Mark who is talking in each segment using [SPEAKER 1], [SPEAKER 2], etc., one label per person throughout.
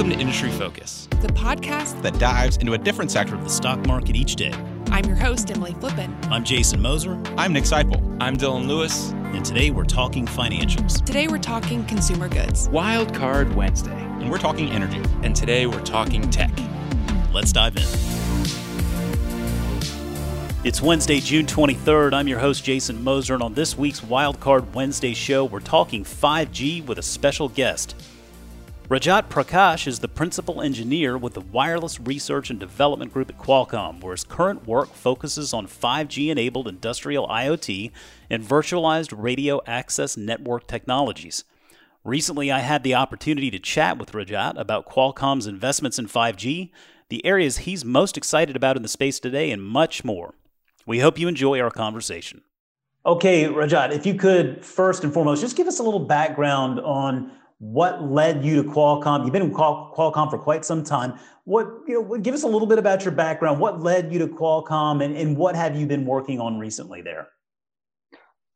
[SPEAKER 1] Welcome to Industry Focus,
[SPEAKER 2] the podcast
[SPEAKER 3] that dives into a different sector of the stock market each day.
[SPEAKER 2] I'm your host, Emily Flippen.
[SPEAKER 4] I'm Jason Moser.
[SPEAKER 3] I'm Nick Sciple.
[SPEAKER 1] I'm Dylan Lewis.
[SPEAKER 4] And today we're talking financials.
[SPEAKER 2] Today we're talking consumer goods.
[SPEAKER 1] Wild Card Wednesday.
[SPEAKER 3] And we're talking energy.
[SPEAKER 1] And today we're talking tech.
[SPEAKER 4] Let's dive in. It's Wednesday, June 23rd. I'm your host, Jason Moser, and on this week's Wildcard Wednesday show, we're talking 5G with a special guest. Rajat Prakash is the principal engineer with the Wireless Research and Development Group at Qualcomm, where his current work focuses on 5G enabled industrial IoT and virtualized radio access network technologies. Recently, I had the opportunity to chat with Rajat about Qualcomm's investments in 5G, the areas he's most excited about in the space today, and much more. We hope you enjoy our conversation. Okay, Rajat, if you could first and foremost just give us a little background on what led you to Qualcomm? You've been in Qualcomm for quite some time. What you know? Give us a little bit about your background. What led you to Qualcomm, and, and what have you been working on recently there?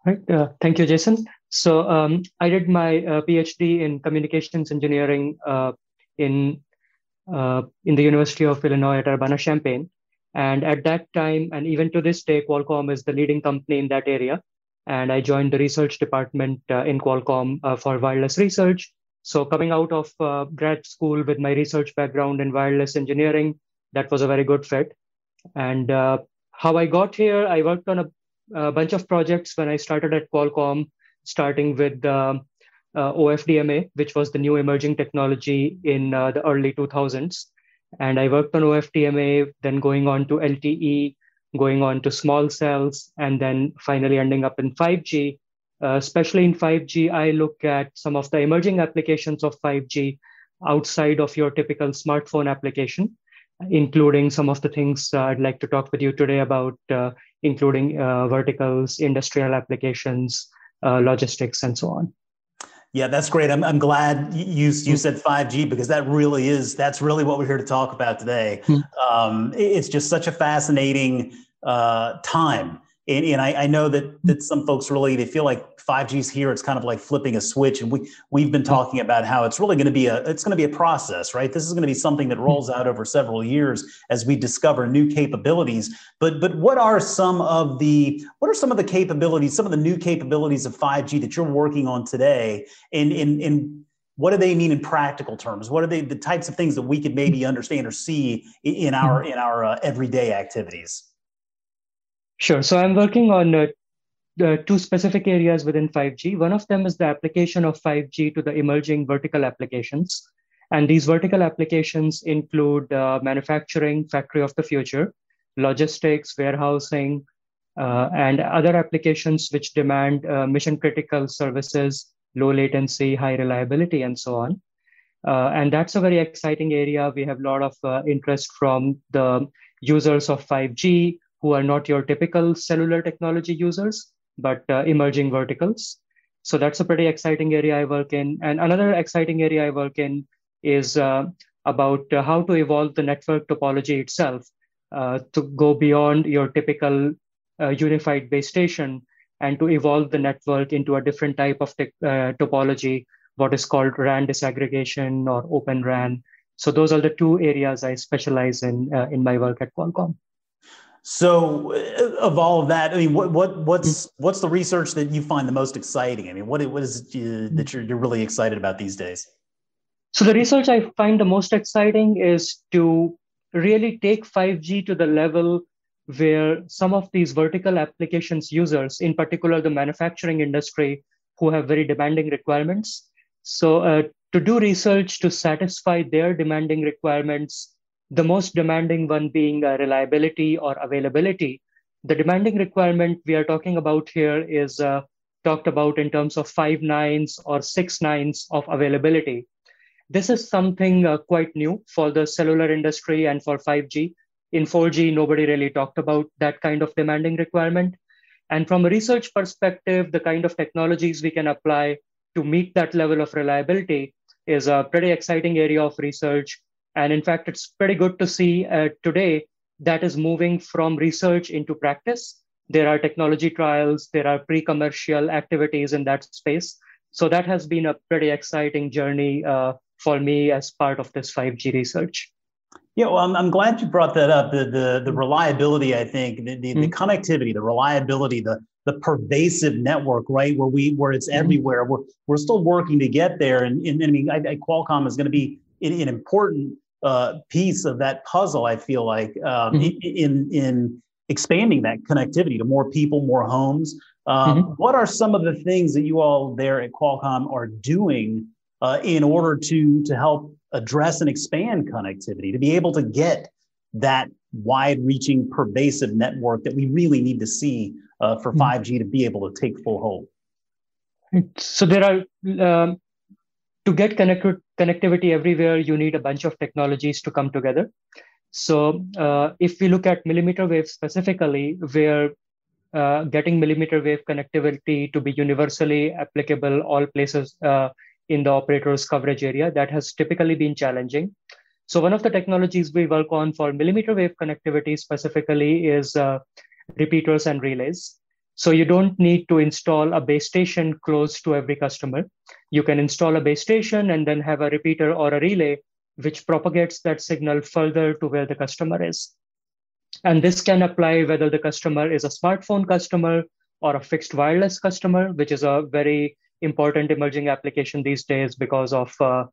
[SPEAKER 5] Right. Uh, thank you, Jason. So um, I did my uh, PhD in communications engineering uh, in uh, in the University of Illinois at Urbana-Champaign, and at that time, and even to this day, Qualcomm is the leading company in that area and I joined the research department uh, in Qualcomm uh, for wireless research. So, coming out of uh, grad school with my research background in wireless engineering, that was a very good fit. And uh, how I got here, I worked on a, a, bunch of projects when I started at Qualcomm, starting with um, uh, OFDMA, which was the new emerging technology in uh, the early 2000s. And I worked on OFDMA, then going on to LTE, going on to small cells, and then finally ending up in 5G. Uh, especially in 5G, I look at some of the emerging applications of 5G outside of your typical smartphone application, including some of the things uh, I'd like to talk with you today about, uh, including uh, verticals, industrial applications, uh, logistics, and so on.
[SPEAKER 4] Yeah, that's great. I'm, I'm glad you you said 5G because that really is that's really what we're here to talk about today. Hmm. Um, it's just such a fascinating uh, time. And, and I, I, know that that some folks really they feel like 5G is here. It's kind of like flipping a switch, and we we've been talking about how it's really going to be a it's going to be a process, right? This is going to be something that rolls out over several years as we discover new capabilities. But but what are some of the what are some of the capabilities, some of the new capabilities of 5G that you're working on today, and and and what do they mean in practical terms? What are they the types of things that we could maybe understand or see in our in our uh, everyday activities?
[SPEAKER 5] Sure. So I'm working on uh, uh, two specific areas within 5G. One of them is the application of 5G to the emerging vertical applications. And these vertical applications include uh, manufacturing, factory of the future, logistics, warehousing, uh, and other applications which demand uh, mission critical services, low latency, high reliability, and so on. Uh, and that's a very exciting area. We have a lot of interest from the users of 5G, who are not your typical cellular technology users, but uh, emerging verticals. So that's a pretty exciting area I work in. And another exciting area I work in is uh, about uh, how to evolve the network topology itself uh, to go beyond your typical uh, unified base station and to evolve the network into a different type of te- uh, topology, what is called RAN disaggregation or Open RAN. So those are the two areas I specialize in in my work at Qualcomm.
[SPEAKER 4] So, uh, of all of that, I mean, what what what's what's the research that you find the most exciting? I mean, what what is it uh, that you're you're really excited about these days?
[SPEAKER 5] So, the research I find the most exciting is to really take 5G to the level where some of these vertical applications users, in particular the manufacturing industry, who have very demanding requirements. So, uh, to do research to satisfy their demanding requirements the most demanding one being uh, reliability or availability. The demanding requirement we are talking about here is uh, talked about in terms of five nines or six nines of availability. This is something uh, quite new for the cellular industry and for 5G. In 4G, nobody really talked about that kind of demanding requirement. And from a research perspective, the kind of technologies we can apply to meet that level of reliability is a pretty exciting area of research and in fact, it's pretty good to see uh, today that is moving from research into practice. There are technology trials, there are pre commercial activities in that space. So that has been a pretty exciting journey uh, for me as part of this 5G research.
[SPEAKER 4] Yeah, well, I'm, I'm glad you brought that up. The the, the reliability, I think, the, the, mm-hmm. the connectivity, the reliability, the the pervasive network, right, where we where it's mm-hmm. everywhere. We're we're still working to get there, and, and, and I mean, I, I, Qualcomm is going to be an, an important uh, piece of that puzzle. I feel like um, mm-hmm. in in expanding that connectivity to more people, more homes. Um, mm-hmm. What are some of the things that you all there at Qualcomm are doing uh, in order to to help address and expand connectivity to be able to get that wide-reaching, pervasive network that we really need to see uh, for 5G mm-hmm. to be able to take full hold?
[SPEAKER 5] So there are um, to get connect- connectivity everywhere, you need a bunch of technologies to come together. So uh, if we look at millimeter wave specifically, where uh, getting millimeter wave connectivity to be universally applicable all places uh, in the operator's coverage area, that has typically been challenging. So one of the technologies we work on for millimeter wave connectivity specifically is uh, repeaters and relays. So you don't need to install a base station close to every customer. You can install a base station and then have a repeater or a relay which propagates that signal further to where the customer is. And this can apply whether the customer is a smartphone customer or a fixed wireless customer, which is a very important emerging application these days because of uh,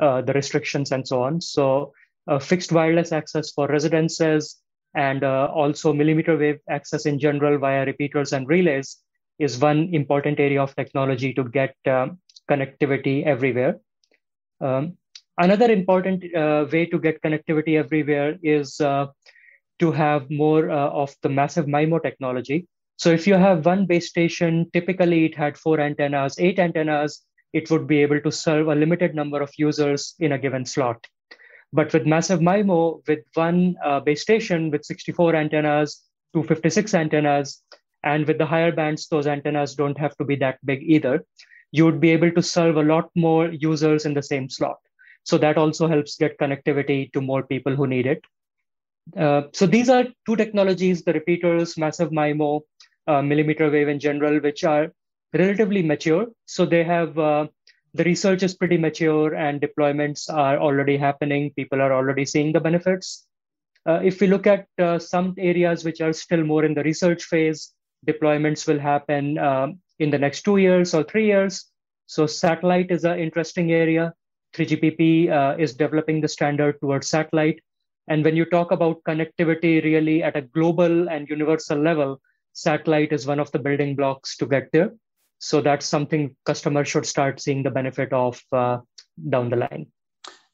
[SPEAKER 5] uh, the restrictions and so on. So, uh, fixed wireless access for residences, and uh, also millimeter wave access in general via repeaters and relays is one important area of technology to get um, connectivity everywhere. Um, another important uh, way to get connectivity everywhere is uh, to have more uh, of the massive MIMO technology. So if you have one base station, typically it had four antennas, eight antennas, it would be able to serve a limited number of users in a given slot. But with massive MIMO, with one uh, base station with 64 antennas, 256 antennas, and with the higher bands, those antennas don't have to be that big either. You would be able to serve a lot more users in the same slot. So that also helps get connectivity to more people who need it. Uh, so these are two technologies, the repeaters, massive MIMO, uh, millimeter wave in general, which are relatively mature. So they have uh, the research is pretty mature and deployments are already happening. People are already seeing the benefits. Uh, if we look at uh, some areas which are still more in the research phase, deployments will happen um, in the next two years or three years. So satellite is an interesting area. 3GPP uh, is developing the standard towards satellite. And when you talk about connectivity really at a global and universal level, satellite is one of the building blocks to get there. So that's something customers should start seeing the benefit of uh, down the line.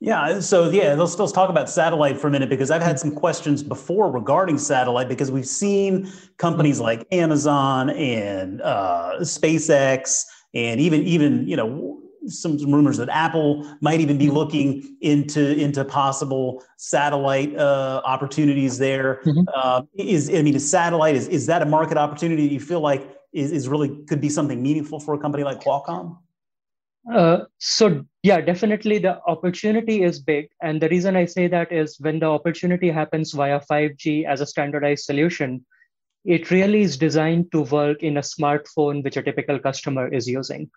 [SPEAKER 4] Yeah, so yeah, let's, let's talk about satellite for a minute because I've had some questions before regarding satellite because we've seen companies like Amazon and uh, SpaceX and even even you know some, some, rumors that Apple might even be looking into into possible satellite uh, opportunities there. Mm-hmm. Uh, is I mean, is satellite is is that a market opportunity? Do you feel like is, is really could be something meaningful for a company like Qualcomm?
[SPEAKER 5] Uh, so yeah, definitely the opportunity is big, and the reason I say that is when the opportunity happens via 5G as a standardized solution, it really is designed to work in a smartphone which a typical customer is using,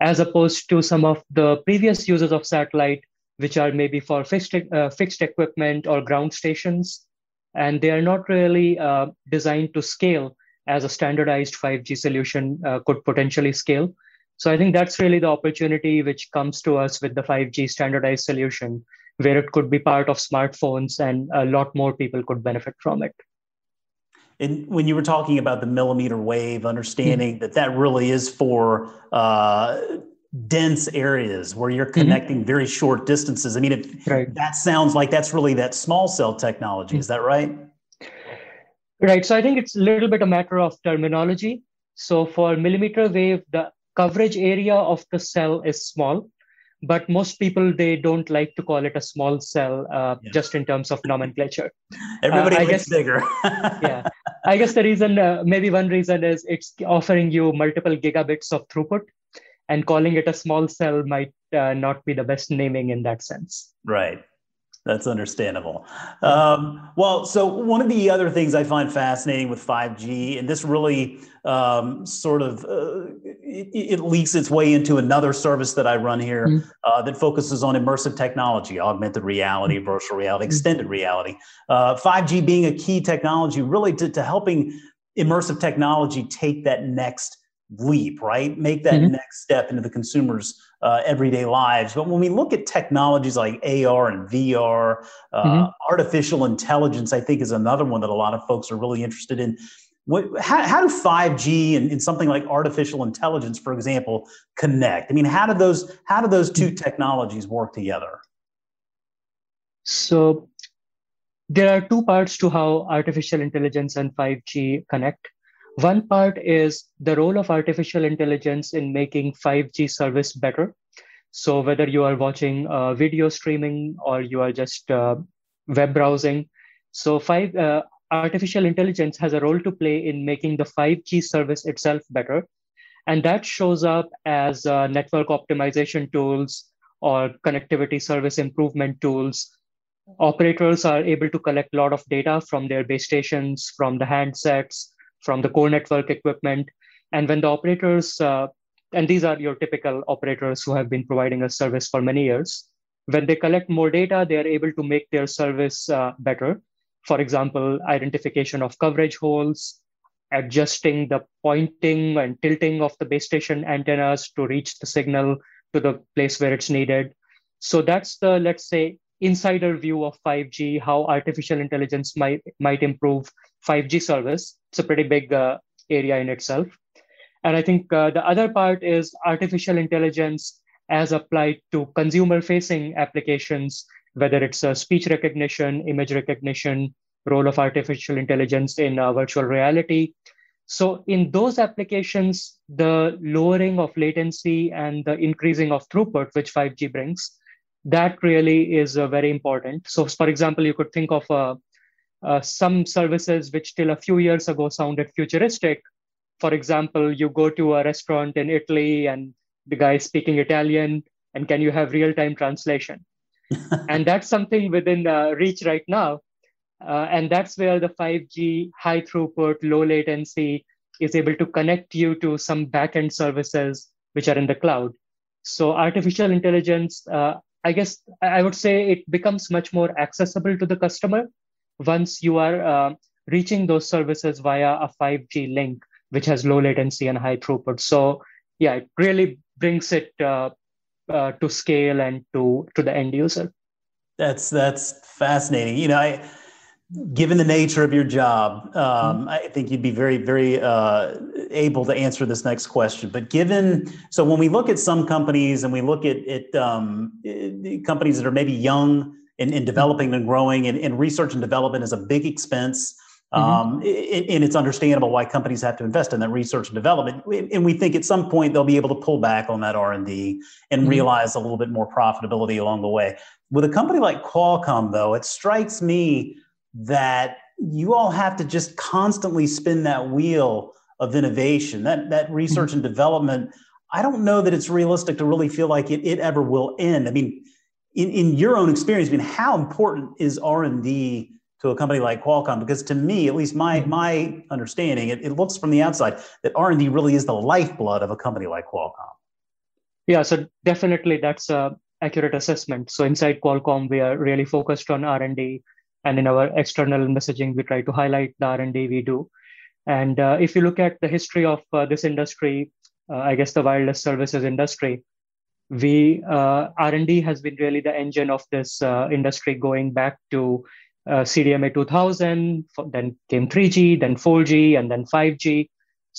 [SPEAKER 5] as opposed to some of the previous users of satellite, which are maybe for fixed uh, fixed equipment or ground stations, and they are not really uh, designed to scale as a standardized 5G solution uh, could potentially scale. So I think that's really the opportunity which comes to us with the 5G standardized solution, where it could be part of smartphones and a lot more people could benefit from it.
[SPEAKER 4] And when you were talking about the millimeter wave, understanding mm-hmm. that that really is for uh, dense areas where you're mm-hmm. connecting mm-hmm. very short distances. I mean, if, right. that sounds like that's really that small cell technology. Mm-hmm. Is that right?
[SPEAKER 5] Right. So I think it's a little bit a matter of terminology. So for millimeter wave, the coverage area of the cell is small, but most people they don't like to call it a small cell, uh, yeah. just in terms of nomenclature.
[SPEAKER 4] Everybody uh, I guess, bigger.
[SPEAKER 5] yeah, I guess the reason, uh, maybe one reason is it's offering you multiple gigabits of throughput, and calling it a small cell might uh, not be the best naming in that sense.
[SPEAKER 4] Right. That's understandable. Um, well, so one of the other things I find fascinating with 5G, and this really um, sort of uh, it, it, leaks its way into another service that I run here mm-hmm. uh, that focuses on immersive technology, augmented reality, mm-hmm. virtual reality, mm-hmm. extended reality. Uh, 5G being a key technology, really to, to helping immersive technology take that next leap, right? Make that mm-hmm. next step into the consumer's uh, everyday lives. But when we look at technologies like AR and VR, uh, mm-hmm. artificial intelligence, I think is another one that a lot of folks are really interested in. What, how, how do 5G and, and, something like artificial intelligence, for example, connect? I mean, how do those how do those two mm-hmm. technologies work together?
[SPEAKER 5] So there are two parts to how artificial intelligence and 5G connect. One part is the role of artificial intelligence in making 5G service better. So whether you are watching uh, video streaming or you are just uh, web browsing, so five uh, artificial intelligence has a role to play in making the 5G service itself better, and that shows up as uh, network optimization tools or connectivity service improvement tools. Operators are able to collect a lot of data from their base stations, from the handsets, from the core network equipment. And when the operators, uh, and these are your typical operators who have been providing a service for many years, when they collect more data, they are able to make their service uh, better. For example, identification of coverage holes, adjusting the pointing and tilting of the base station antennas to reach the signal to the place where it's needed. So that's the, let's say, insider view of 5G, how artificial intelligence might, might improve 5G service. It's a pretty big uh, area in itself. And I think uh, the other part is artificial intelligence as applied to consumer facing applications, whether it's uh, speech recognition, image recognition, role of artificial intelligence in uh, virtual reality. So, in those applications, the lowering of latency and the increasing of throughput, which 5G brings, that really is uh, very important. So, for example, you could think of uh, uh, some services which till a few years ago sounded futuristic. For example, you go to a restaurant in Italy and the guy is speaking Italian, and can you have real time translation? and that's something within uh, reach right now. Uh, and that's where the 5G high throughput, low latency is able to connect you to some backend services which are in the cloud. So artificial intelligence uh, I guess I would say it becomes much more accessible to the customer once you are uh, reaching those services via a 5G link, which has low latency and high throughput. So yeah, it really brings it uh, uh, to scale and to to the end user.
[SPEAKER 4] That's that's fascinating. You know, I given the nature of your job, um, mm-hmm. I think you'd be very, very uh, able to answer this next question. But given, so when we look at some companies and we look at, at um, companies that are maybe young and, in developing and growing, and, and, research and development is a big expense. Mm-hmm. Um, and it's understandable why companies have to invest in that research and development. And we think at some point they'll be able to pull back on that R and D and mm-hmm. realize a little bit more profitability along the way. With a company like Qualcomm, though, it strikes me that you all have to just constantly spin that wheel of innovation. That that research and development i don't know that it's realistic to really feel like it, it ever will end. I mean in, in your own experience i mean how important is r&d to a company like qualcomm? Because to me at least my mm-hmm. my understanding it, it looks from the outside that r&d really is the lifeblood of a company like qualcomm.
[SPEAKER 5] Yeah so definitely that's a accurate assessment. So inside qualcomm we are really focused on r&d and in our external messaging we try to highlight the r&d we do. And uh, if you look at the history of uh, this industry uh, i guess the wireless services industry we uh, r&d has been really the engine of this uh, industry going back to cdma 2000 then came 3g then 4g and then 5g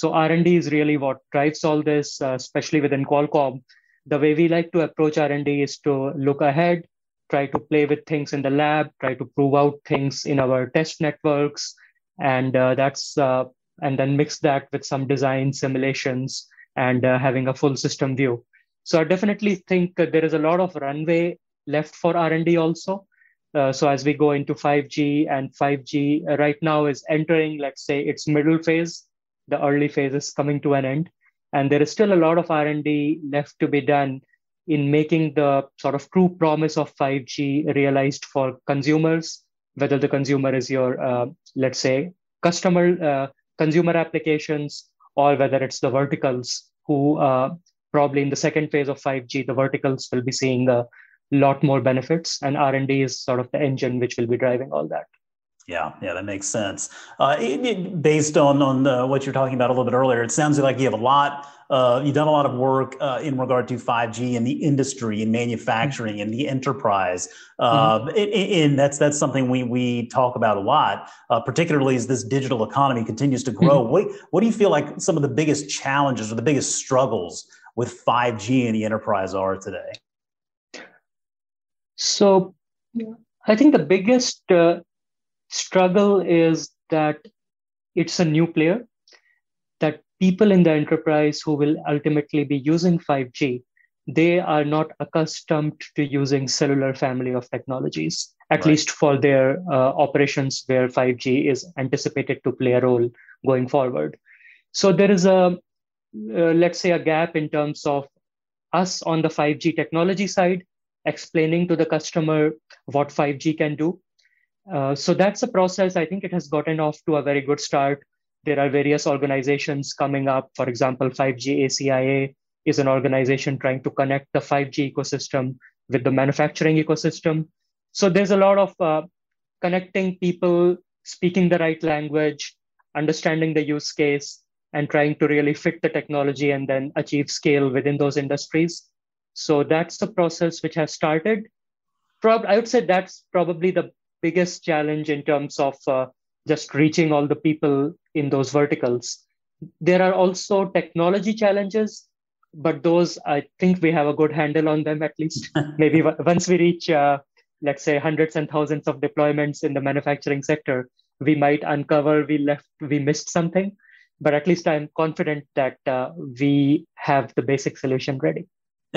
[SPEAKER 5] so r&d is really what drives all this especially within qualcomm. The way we like to approach r&d is to look ahead try to play with things in the lab, try to prove out things in our test networks, and uh, that's uh, and then mix that with some design simulations and uh, having a full system view. So I definitely think there is a lot of runway left for R&D also. Uh, so as we go into 5G and 5G right now is entering, let's say, its middle phase. The early phase is coming to an end, and there is still a lot of R&D left to be done in making the sort of true promise of 5G realized for consumers, whether the consumer is your, uh, let's say, customer, uh, consumer applications, or whether it's the verticals who uh, probably in the second phase of 5G, the verticals will be seeing a lot more benefits, and R&D is sort of the engine which will be driving all that.
[SPEAKER 4] Yeah, yeah, that makes sense. Uh, it, it, based on on uh, what you're talking about a little bit earlier, it sounds like you have a lot. Uh, you've done a lot of work uh, in regard to 5G in the industry, in manufacturing, in the enterprise, mm-hmm. and that's that's something we we talk about a lot, uh, particularly as this digital economy continues to grow. Mm-hmm. What what do you feel like some of the biggest challenges or the biggest struggles with 5G in the enterprise are today?
[SPEAKER 5] So, I think the biggest uh, struggle is that it's a new player, that people in the enterprise who will ultimately be using 5G, they are not accustomed to using cellular family of technologies, at right. least for their uh, operations where 5G is anticipated to play a role going forward. So there is a, uh, let's say, a gap in terms of us on the 5G technology side, explaining to the customer what 5G can do uh, so that's a process. I think it has gotten off to a very good start. There are various organizations coming up. For example, 5G ACIA is an organization trying to connect the 5G ecosystem with the manufacturing ecosystem. So there's a lot of uh, connecting people, speaking the right language, understanding the use case, and trying to really fit the technology and then achieve scale within those industries. So that's the process which has started. Prob- I would say that's probably the biggest challenge in terms of uh, just reaching all the people in those verticals. There are also technology challenges, but those I think we have a good handle on them at least. Maybe once we reach, uh, let's say, hundreds and thousands of deployments in the manufacturing sector, we might uncover we left, we missed something. But at least I'm confident that uh, we have the basic solution ready.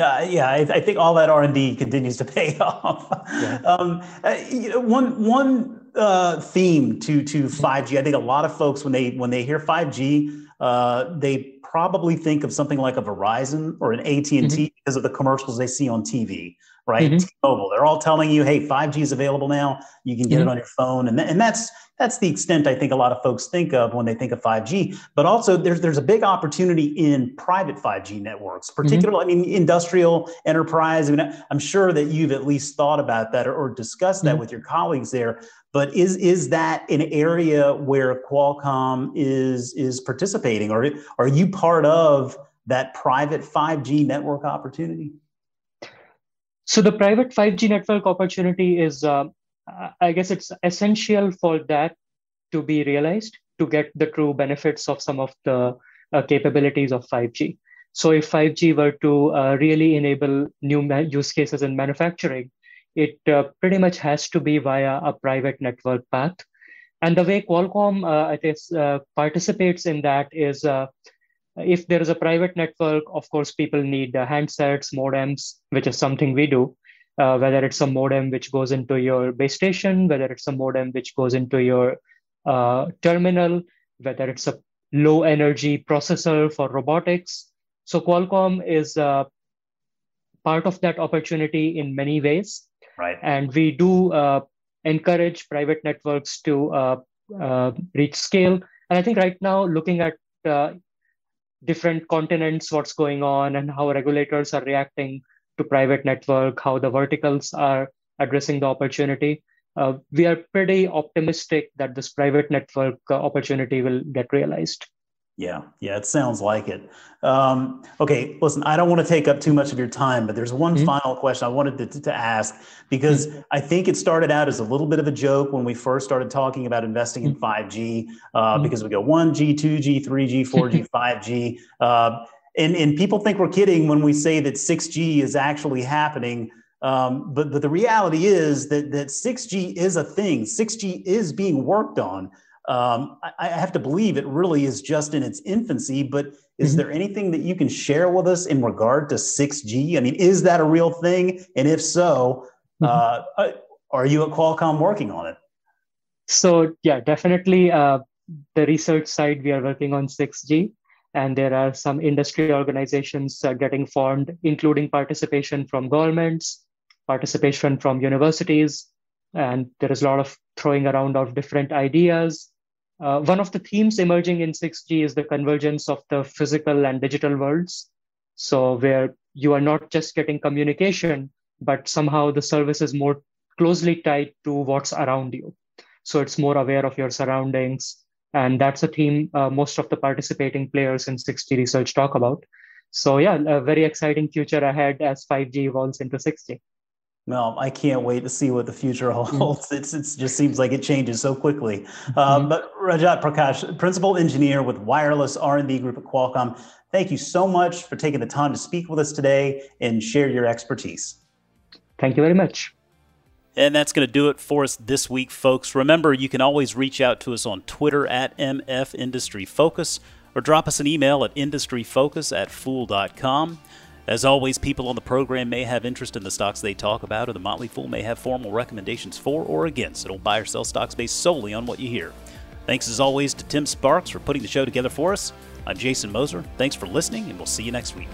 [SPEAKER 4] Yeah, yeah, I, I, think all that R and D continues to pay off. Yeah. Um, uh, you know, one one uh, theme to to five G. I think a lot of folks when they when they hear five G, uh, they probably think of something like a Verizon or an AT and T mm-hmm. because of the commercials they see on TV right? Mm-hmm. T-Mobile, they're all telling you, "Hey, 5G is available now. You can get mm-hmm. it on your phone," and th- and that's that's the extent I think a lot of folks think of when they think of 5G. But also, there's there's a big opportunity in private 5G networks, particularly, mm-hmm. I mean, industrial enterprise. I mean, I'm sure that you've at least thought about that or, or discussed that mm-hmm. with your colleagues there. But is is that an area where Qualcomm is is participating, or are you part of that private 5G network opportunity?
[SPEAKER 5] So the private 5G network opportunity is, uh, I guess, it's essential for that to be realized to get the true benefits of some of the uh, capabilities of 5G. So if 5G were to uh, really enable new ma- use cases in manufacturing, it uh, pretty much has to be via a private network path. And the way Qualcomm, uh, I guess, uh, participates in that is if there is a private network, of course, people need uh, handsets, modems, which is something we do. Uh, whether it's a modem which goes into your base station, whether it's a modem which goes into your uh, terminal, whether it's a low energy processor for robotics. So Qualcomm is uh, part of that opportunity in many ways.
[SPEAKER 4] Right.
[SPEAKER 5] And we do uh, encourage private networks to uh, reach scale. And I think right now, looking at different continents, what's going on, and how regulators are reacting to private network, how the verticals are addressing the opportunity. Uh, we are pretty optimistic that this private network uh, opportunity will get realized.
[SPEAKER 4] Yeah, yeah, it sounds like it. Um, okay, listen, I don't want to take up too much of your time, but there's one mm-hmm. final question I wanted to, to ask because mm-hmm. I think it started out as a little bit of a joke when we first started talking about investing in 5G mm-hmm. uh, mm-hmm. because we go 1G, 2G, 3G, 4G, 5G. Uh, and, and people think we're kidding when we say that 6G is actually happening. Um, but, but the reality is that, that 6G is a thing, 6G is being worked on. Um, I, I, have to believe it really is just in its infancy, but is mm-hmm. there anything that you can share with us in regard to 6G? I mean, is that a real thing? And if so, mm-hmm. uh, uh, are you at Qualcomm working on it?
[SPEAKER 5] So, yeah, definitely. Uh, the research side, we are working on 6G. and there are some industry organizations uh, getting formed, including participation from governments, participation from universities, and there is a lot of throwing around of different ideas. Uh, one of the themes emerging in 6G is the convergence of the physical and digital worlds. So, where you are not just getting communication, but somehow the service is more closely tied to what's around you. So, it's more aware of your surroundings. And that's a theme uh, most of the participating players in 6G research talk about. So, yeah, a very exciting future ahead as 5G evolves into 6G.
[SPEAKER 4] Well, I can't wait to see what the future mm-hmm. holds. Mm-hmm. It's, it's just seems like it changes so quickly. Um, but Rajat Prakash, principal engineer with wireless R&D group at Qualcomm, thank you so much for taking the time to speak with us today and share your expertise.
[SPEAKER 5] Thank you very much.
[SPEAKER 4] And that's going to do it for us this week, folks. Remember, you can always reach out to us on Twitter at MF Industry Focus or drop us an email at industryfocus at fool.com. As always, people on the program may have interest in the stocks they talk about, or the Motley Fool may have formal recommendations for or against. It'll buy or sell stocks based solely on what you hear. Thanks as always to Tim Sparks for putting the show together for us. I'm Jason Moser. Thanks for listening, and we'll see you next week.